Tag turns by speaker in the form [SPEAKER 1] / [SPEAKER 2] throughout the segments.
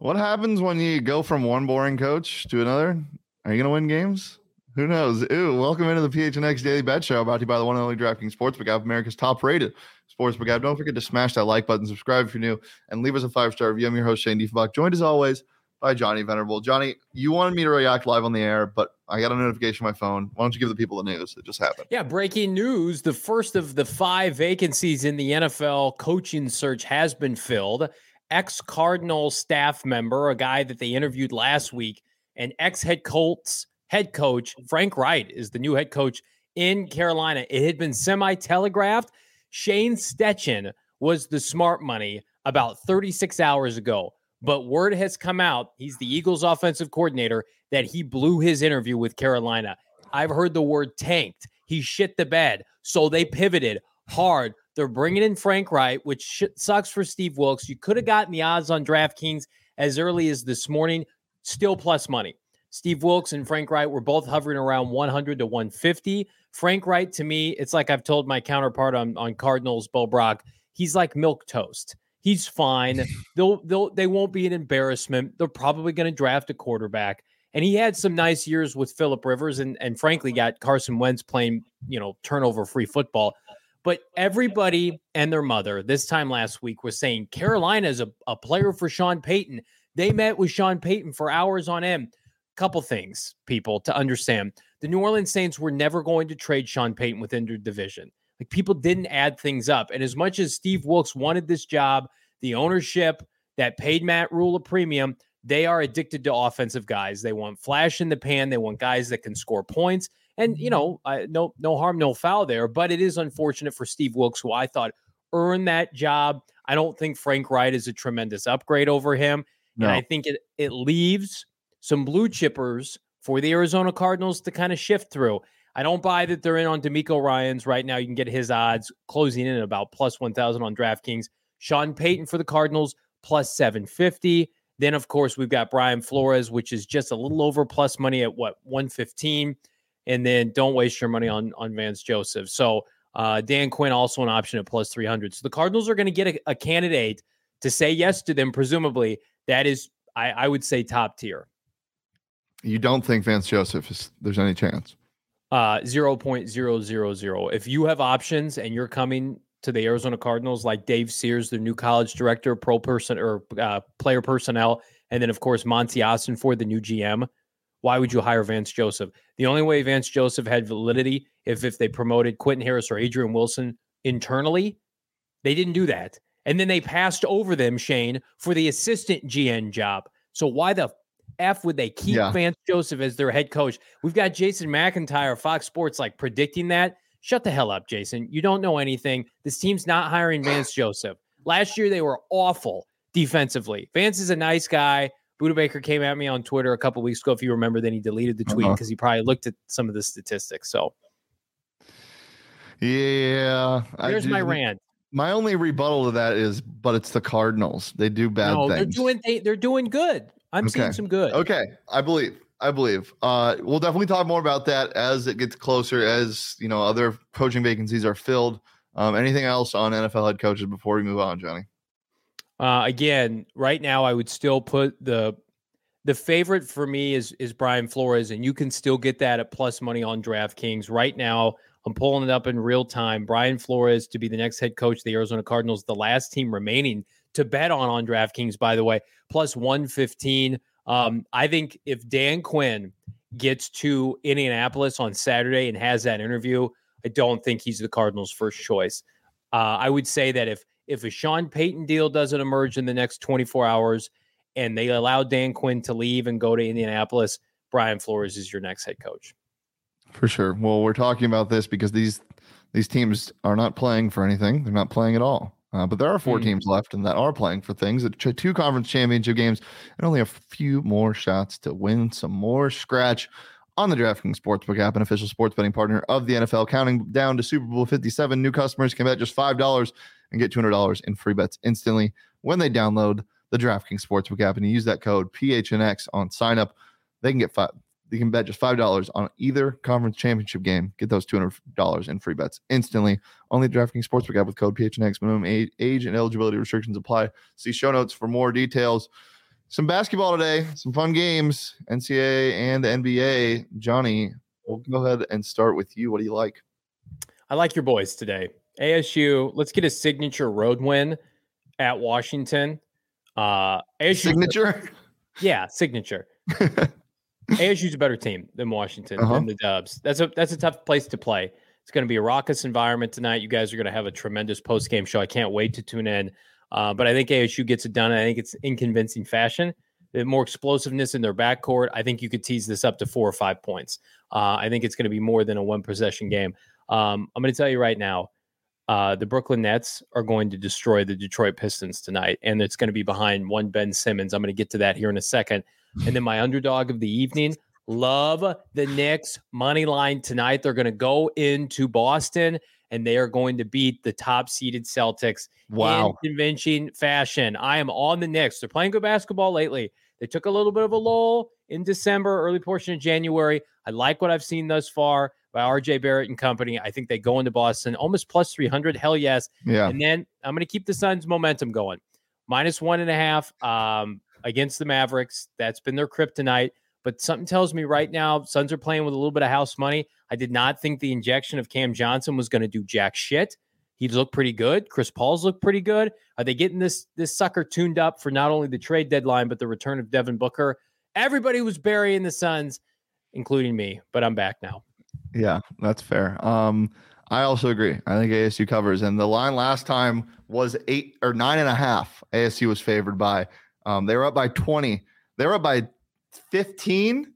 [SPEAKER 1] What happens when you go from one boring coach to another? Are you going to win games? Who knows? Ooh, welcome into the PHNX Daily Bet Show brought to you by the one and only DraftKings Sportsbook app, America's top rated sportsbook app. Don't forget to smash that like button, subscribe if you're new, and leave us a five star review. I'm your host, Shane Diefenbach, joined as always by Johnny Venerable. Johnny, you wanted me to react live on the air, but I got a notification on my phone. Why don't you give the people the news that just happened?
[SPEAKER 2] Yeah, breaking news. The first of the five vacancies in the NFL coaching search has been filled. Ex Cardinal staff member, a guy that they interviewed last week, and ex head Colts head coach, Frank Reich, is the new head coach in Carolina. It had been semi telegraphed. Shane Steichen was the smart money about 36 hours ago. But word has come out, he's the Eagles offensive coordinator, that he blew his interview with Carolina. I've heard the word tanked. He shit the bed. So they pivoted hard. They're bringing in Frank Reich, which sucks for Steve Wilks. You could have gotten the odds on DraftKings as early as this morning, still plus money. Steve Wilks and Frank Reich were both hovering around 100 to 150. Frank Reich, to me, it's like I've told my counterpart on, on Cardinals, Bo Brack, he's like milk toast. He's fine. They'll they'll they won't be an embarrassment. They're probably going to draft a quarterback. And he had some nice years with Philip Rivers and and frankly got Carson Wentz playing, you know, turnover free football. But everybody and their mother this time last week was saying Carolina is a, a player for Sean Payton. They met with Sean Payton for hours on end. Couple things, people, to understand. The New Orleans Saints were never going to trade Sean Payton within their division. Like people didn't add things up. And as much as Steve Wilks wanted this job, the ownership that paid Matt Rhule a premium, they are addicted to offensive guys. They want flash in the pan. They want guys that can score points. And you know, uh, no no harm, no foul there. But it is unfortunate for Steve Wilks, who I thought earned that job. I don't think Frank Reich is a tremendous upgrade over him, no. and I think it it leaves some blue chippers for the Arizona Cardinals to kind of shift through. I don't buy that they're in on DeMeco Ryans right now. You can get his odds closing in at about plus 1,000 on DraftKings. Sean Payton for the Cardinals plus 750. Then, of course, we've got Brian Flores, which is just a little over plus money at what 115. And then don't waste your money on on Vance Joseph. So uh, Dan Quinn also an option at plus 300. So the Cardinals are going to get a, a, candidate to say yes to them. Presumably, that is, I, I would say, top tier.
[SPEAKER 1] You don't think Vance Joseph is there's any chance?
[SPEAKER 2] uh 0.000 if you have options and you're coming to the arizona cardinals like dave sears the new college director pro person or uh, player personnel and then of course Monti Ossenfort the new gm why would you hire vance joseph the only way vance joseph had validity if if they promoted quentin harris or adrian wilson internally they didn't do that and then they passed over them shane for the assistant GM job so why the F would they keep yeah. Vance Joseph as their head coach? We've got Jason McIntyre, Fox Sports, like predicting that. Shut the hell up, Jason. You don't know anything. This team's not hiring Vance Joseph. Last year, they were awful defensively. Vance is a nice guy. Budda Baker came at me on Twitter a couple weeks ago. If you remember, then he deleted the tweet because uh-huh. he probably looked at some of the statistics. So,
[SPEAKER 1] yeah,
[SPEAKER 2] here's my rant.
[SPEAKER 1] My only rebuttal to that is, but it's the Cardinals. They do bad no, things.
[SPEAKER 2] They're doing they, they're doing good. I'm okay. seeing some good.
[SPEAKER 1] Okay, I believe. I believe. Uh, we'll definitely talk more about that as it gets closer, as you know, other coaching vacancies are filled. Um, anything else on NFL head coaches before we move on, Johnny?
[SPEAKER 2] Uh, again, right now, I would still put the the favorite for me is is Brian Flores, and you can still get that at plus money on DraftKings right now. I'm pulling it up in real time. Brian Flores to be the next head coach of the Arizona Cardinals, the last team remaining to bet on on DraftKings, by the way, plus 115. Um, I think if Dan Quinn gets to Indianapolis on Saturday and has that interview, I don't think he's the Cardinals' first choice. Uh, I would say that if if a Sean Payton deal doesn't emerge in the next 24 hours and they allow Dan Quinn to leave and go to Indianapolis, Brian Flores is your next head coach.
[SPEAKER 1] For sure. Well, we're talking about this because these these teams are not playing for anything. They're not playing at all. Uh, but there are four mm. teams left and that are playing for things. Two conference championship games and only a few more shots to win some more scratch on the DraftKings Sportsbook app, an official sports betting partner of the NFL. Counting down to Super Bowl 57, new customers can bet just $5 and get $200 in free bets instantly when they download the DraftKings Sportsbook app and you use that code PHNX on sign up. They can get five. They can bet just $5 on either conference championship game. Get those $200 in free bets instantly. Only the DraftKings Sportsbook app with code PHNX. Minimum age, age and eligibility restrictions apply. See show notes for more details. Some basketball today, some fun games, NCAA and NBA. Johnny, we'll go ahead and start with you. What do you like?
[SPEAKER 2] I like your boys today. ASU, let's get a signature road win at Washington. Uh, ASU,
[SPEAKER 1] signature?
[SPEAKER 2] Yeah, signature. ASU's a better team than Washington uh-huh. than the Dubs. That's a that's a tough place to play. It's going to be a raucous environment tonight. You guys are going to have a tremendous post game show. I can't wait to tune in. Uh, but I think ASU gets it done. I think it's in convincing fashion. The more explosiveness in their backcourt. I think you could tease this up to four or five points. Uh, I think it's going to be more than a one possession game. Um, I'm going to tell you right now, uh, the Brooklyn Nets are going to destroy the Detroit Pistons tonight, and it's going to be behind one Ben Simmons. I'm going to get to that here in a second. And then my underdog of the evening, love the Knicks money line tonight. They're going to go into Boston and they are going to beat the top seeded Celtics
[SPEAKER 1] wow.
[SPEAKER 2] in convincing fashion. I am on the Knicks. They're playing good basketball lately. They took a little bit of a lull in December, early portion of January. I like what I've seen thus far by RJ Barrett and company. I think they go into Boston almost plus 300. Hell yes.
[SPEAKER 1] Yeah.
[SPEAKER 2] And then I'm going to keep the Suns momentum going. Minus one and a half. Um, against the Mavericks. That's been their kryptonite. But something tells me right now, Suns are playing with a little bit of house money. I did not think the injection of Cam Johnson was going to do jack shit. He looked pretty good. Chris Paul's looked pretty good. Are they getting this this sucker tuned up for not only the trade deadline but the return of Devin Booker? Everybody was burying the Suns, including me, but I'm back now.
[SPEAKER 1] Yeah, that's fair. Um, I also agree. I think ASU covers, and the line last time was eight or nine and a half. ASU was favored by. Um, they were up by 20. They were up by 15.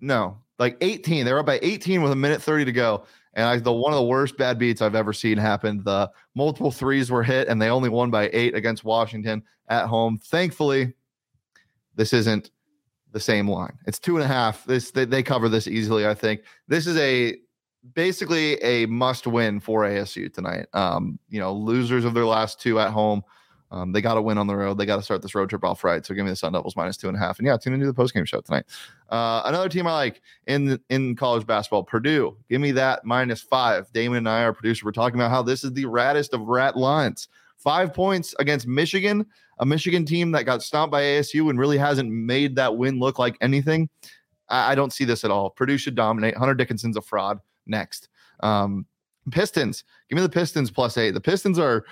[SPEAKER 1] No, like 18. They were up by 18 with a minute 30 to go. And I, the one of the worst bad beats I've ever seen happened. The multiple threes were hit, and they only won by eight against Washington at home. Thankfully, this isn't the same line. It's two and a half. This they, they cover this easily. I think this is a basically a must win for ASU tonight. Um, you know, losers of their last two at home um, they got to win on the road. They got to start this road trip off right. So give me the Sun Devils minus two and a half. And yeah, tune into the post game show tonight. Uh, another team I like in in college basketball, Purdue. Give me that minus five. Damon and I, our producer, were talking about how this is the raddest of rat lines. Five points against Michigan, a Michigan team that got stomped by ASU and really hasn't made that win look like anything. I, I don't see this at all. Purdue should dominate. Hunter Dickinson's a fraud. Next. Um, Pistons. Give me the Pistons plus eight. The Pistons are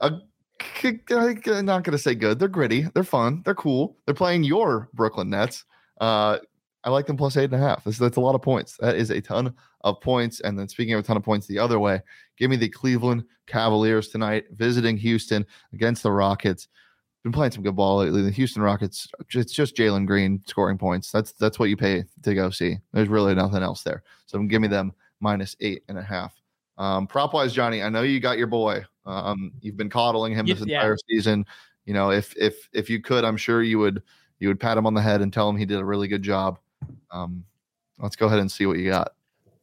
[SPEAKER 1] a I'm not going to say good. They're gritty. They're fun. They're cool. They're playing your Brooklyn Nets. Uh, I like them plus eight and a half. That's, that's a lot of points. That is a ton of points. And then speaking of a ton of points the other way, give me the Cleveland Cavaliers tonight, visiting Houston against the Rockets. Been playing some good ball lately. The Houston Rockets, it's just Jalen Green scoring points. That's that's what you pay to go see. There's really nothing else there. So give me them minus eight and a half. Um, prop wise, Johnny, I know you got your boy. Um, you've been coddling him this entire season. You know, if if if you could, I'm sure you would you would pat him on the head and tell him he did a really good job. Um, let's go ahead and see what you got.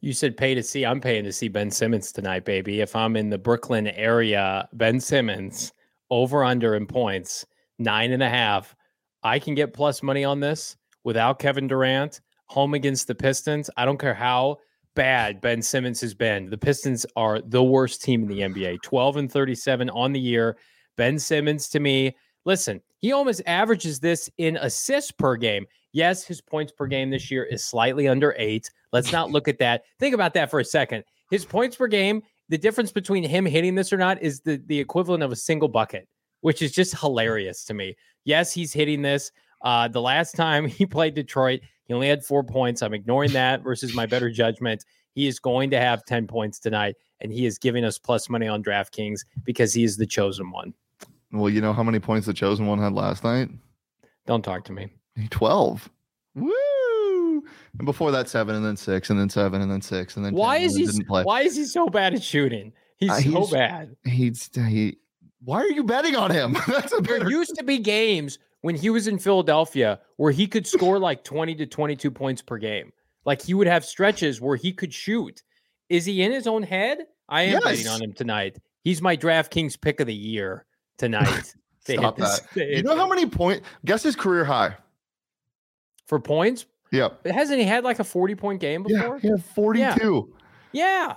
[SPEAKER 2] You said pay to see. I'm paying to see Ben Simmons tonight, baby. If I'm in the Brooklyn area, Ben Simmons over under in points, nine and a half. I can get plus money on this without Kevin Durant, home against the Pistons. I don't care how bad Ben Simmons has been. The Pistons are the worst team in the NBA 12 and 37 on the year. Ben Simmons, to me, listen, he almost averages this in assists per game. Yes, his points per game this year is slightly under eight. Let's not look at that. Think about that for a second. his points per game, the difference between him hitting this or not is the, the equivalent of a single bucket, which is just hilarious to me. Yes, he's hitting this. Uh, the last time he played Detroit, he only had four points. I'm ignoring that versus my better judgment. He is going to have 10 points tonight, and he is giving us plus money on DraftKings because he is the chosen one.
[SPEAKER 1] Well, you know how many points the chosen one had last night?
[SPEAKER 2] Don't talk to me.
[SPEAKER 1] 12. Woo! And before that, seven, and then six, and then seven, and then six, and then
[SPEAKER 2] why
[SPEAKER 1] 10,
[SPEAKER 2] is he? Why is he so bad at shooting? He's,
[SPEAKER 1] Uh,
[SPEAKER 2] so
[SPEAKER 1] he's-
[SPEAKER 2] bad.
[SPEAKER 1] He's he. Why are you betting on him? That's a
[SPEAKER 2] There
[SPEAKER 1] better.
[SPEAKER 2] used to be games when he was in Philadelphia where he could score like 20 to 22 points per game. Like he would have stretches where he could shoot. Is he in his own head? I am betting on him tonight. He's my DraftKings pick of the year tonight.
[SPEAKER 1] Stop
[SPEAKER 2] this-
[SPEAKER 1] that.
[SPEAKER 2] to
[SPEAKER 1] You know how many points? Guess his career high.
[SPEAKER 2] for points?
[SPEAKER 1] Yep.
[SPEAKER 2] But hasn't he had like a 40 point game before?
[SPEAKER 1] Yeah, had 42.
[SPEAKER 2] Yeah.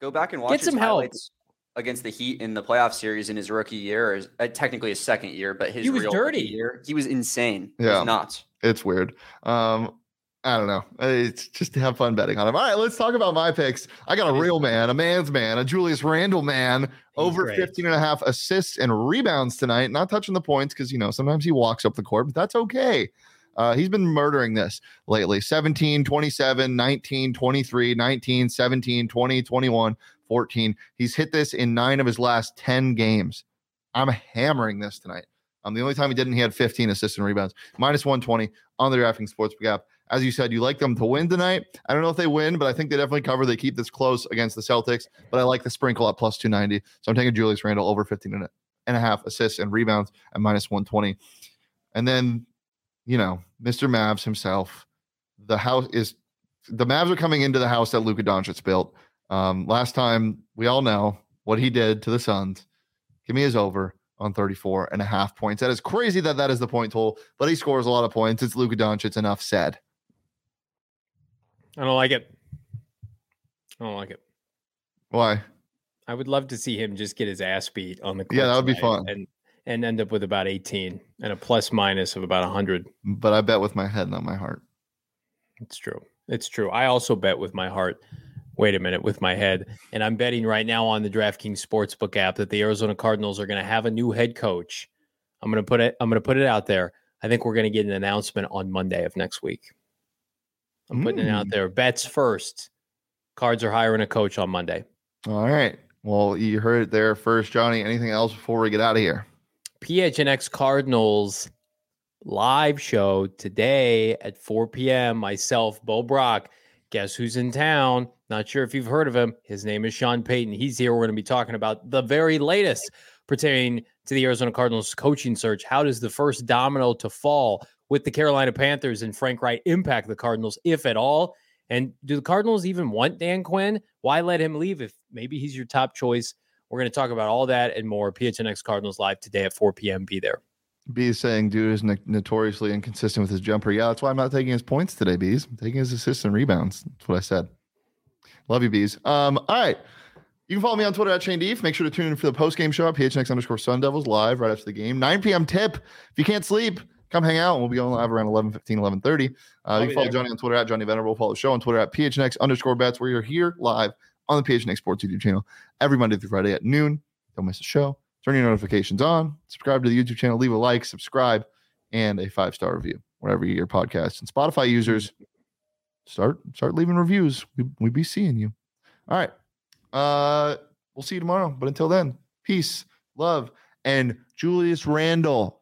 [SPEAKER 3] Go back and watch
[SPEAKER 2] Get
[SPEAKER 3] his
[SPEAKER 2] some help.
[SPEAKER 3] highlights against the Heat in the playoff series in his rookie year, or uh, technically his second year, but his
[SPEAKER 2] He was
[SPEAKER 3] real rookie
[SPEAKER 2] dirty.
[SPEAKER 3] year, he was insane. He
[SPEAKER 1] Yeah.
[SPEAKER 3] was nuts.
[SPEAKER 1] It's weird. Um, I don't know. It's just to have fun betting on him. All right, let's talk about my picks. I got a real man, a man's man, a Julius Randle man, over
[SPEAKER 2] great.
[SPEAKER 1] 15 and a half assists and rebounds tonight. Not touching the points because, you know, sometimes he walks up the court, but that's okay. Uh, he's been murdering this lately 17, 27, 19, 23, 19, 17, 20, 21, 14. He's hit this in nine of his last 10 games. I'm hammering this tonight. Um, the only time he didn't, he had 15 assists and rebounds, minus 120 on the DraftKings Sportsbook app. As you said, you like them to win tonight. I don't know if they win, but I think they definitely cover. They keep this close against the Celtics, but I like the sprinkle at plus 290. So I'm taking Julius Randle over 15 and a, and a half assists and rebounds at minus 120. And then, you know, Mr. Mavs himself, the house is the Mavs are coming into the house that Luka Doncic built. Um, last time we all know what he did to the Suns. Give me his over on 34 and a half points. That is crazy that that is the point total, but he scores a lot of points. It's Luka Doncic. Enough said.
[SPEAKER 2] I don't like it. I don't like it.
[SPEAKER 1] Why?
[SPEAKER 2] I would love to see him just get his ass beat on the court
[SPEAKER 1] Yeah, that would be fun.
[SPEAKER 2] and and end up with about 18 and a plus minus of about 100.
[SPEAKER 1] But I bet with my head, not my heart.
[SPEAKER 2] It's true. It's true. I also bet with my heart. Wait a minute, with my head. And I'm betting right now on the DraftKings Sportsbook app that the Arizona Cardinals are going to have a new head coach. I'm going to put it I'm going to put it out there. I think we're going to get an announcement on Monday of next week. I'm putting it out
[SPEAKER 1] Mm.
[SPEAKER 2] there. Bets first. Cards are hiring a coach on Monday.
[SPEAKER 1] All right. Well, you heard it there first, Johnny. Anything else before we get out of here?
[SPEAKER 2] PHNX Cardinals live show today at 4 p.m. Myself, Bo Brack. Guess who's in town? Not sure if you've heard of him. His name is Sean Payton. He's here. We're going to be talking about the very latest pertaining to the Arizona Cardinals coaching search. How does the first domino to fall with the Carolina Panthers and Frank Reich impact the Cardinals, if at all? And do the Cardinals even want Dan Quinn? Why let him leave if maybe he's your top choice? We're going to talk about all that and more. PHNX Cardinals live today at 4 p.m. Be there.
[SPEAKER 1] B is saying dude is no- notoriously inconsistent with his jumper. Yeah, that's why I'm not taking his points today, Bees. I'm taking his assists and rebounds. That's what I said. Love you, Bees. Um, all right. You can follow me on Twitter at Shane Deef. Make sure to tune in for the post game show at PHNX underscore Sun Devils live right after the game. 9 p.m. tip. If you can't sleep, come hang out. and We'll be going live around 11 15, 11 30. Uh, you can follow
[SPEAKER 2] there.
[SPEAKER 1] Johnny on Twitter at Johnny Venerable. Follow the show on Twitter at PHNX underscore bets, where you're here live on the PHNX Sports YouTube channel every Monday through Friday at noon. Don't miss the show. Turn your notifications on. Subscribe to the YouTube channel. Leave a like, subscribe, and a five star review wherever you get your podcast And Spotify users, start start leaving reviews. We we be seeing you. All right. Uh, we'll see you tomorrow. But until then, peace, love, and Julius Randle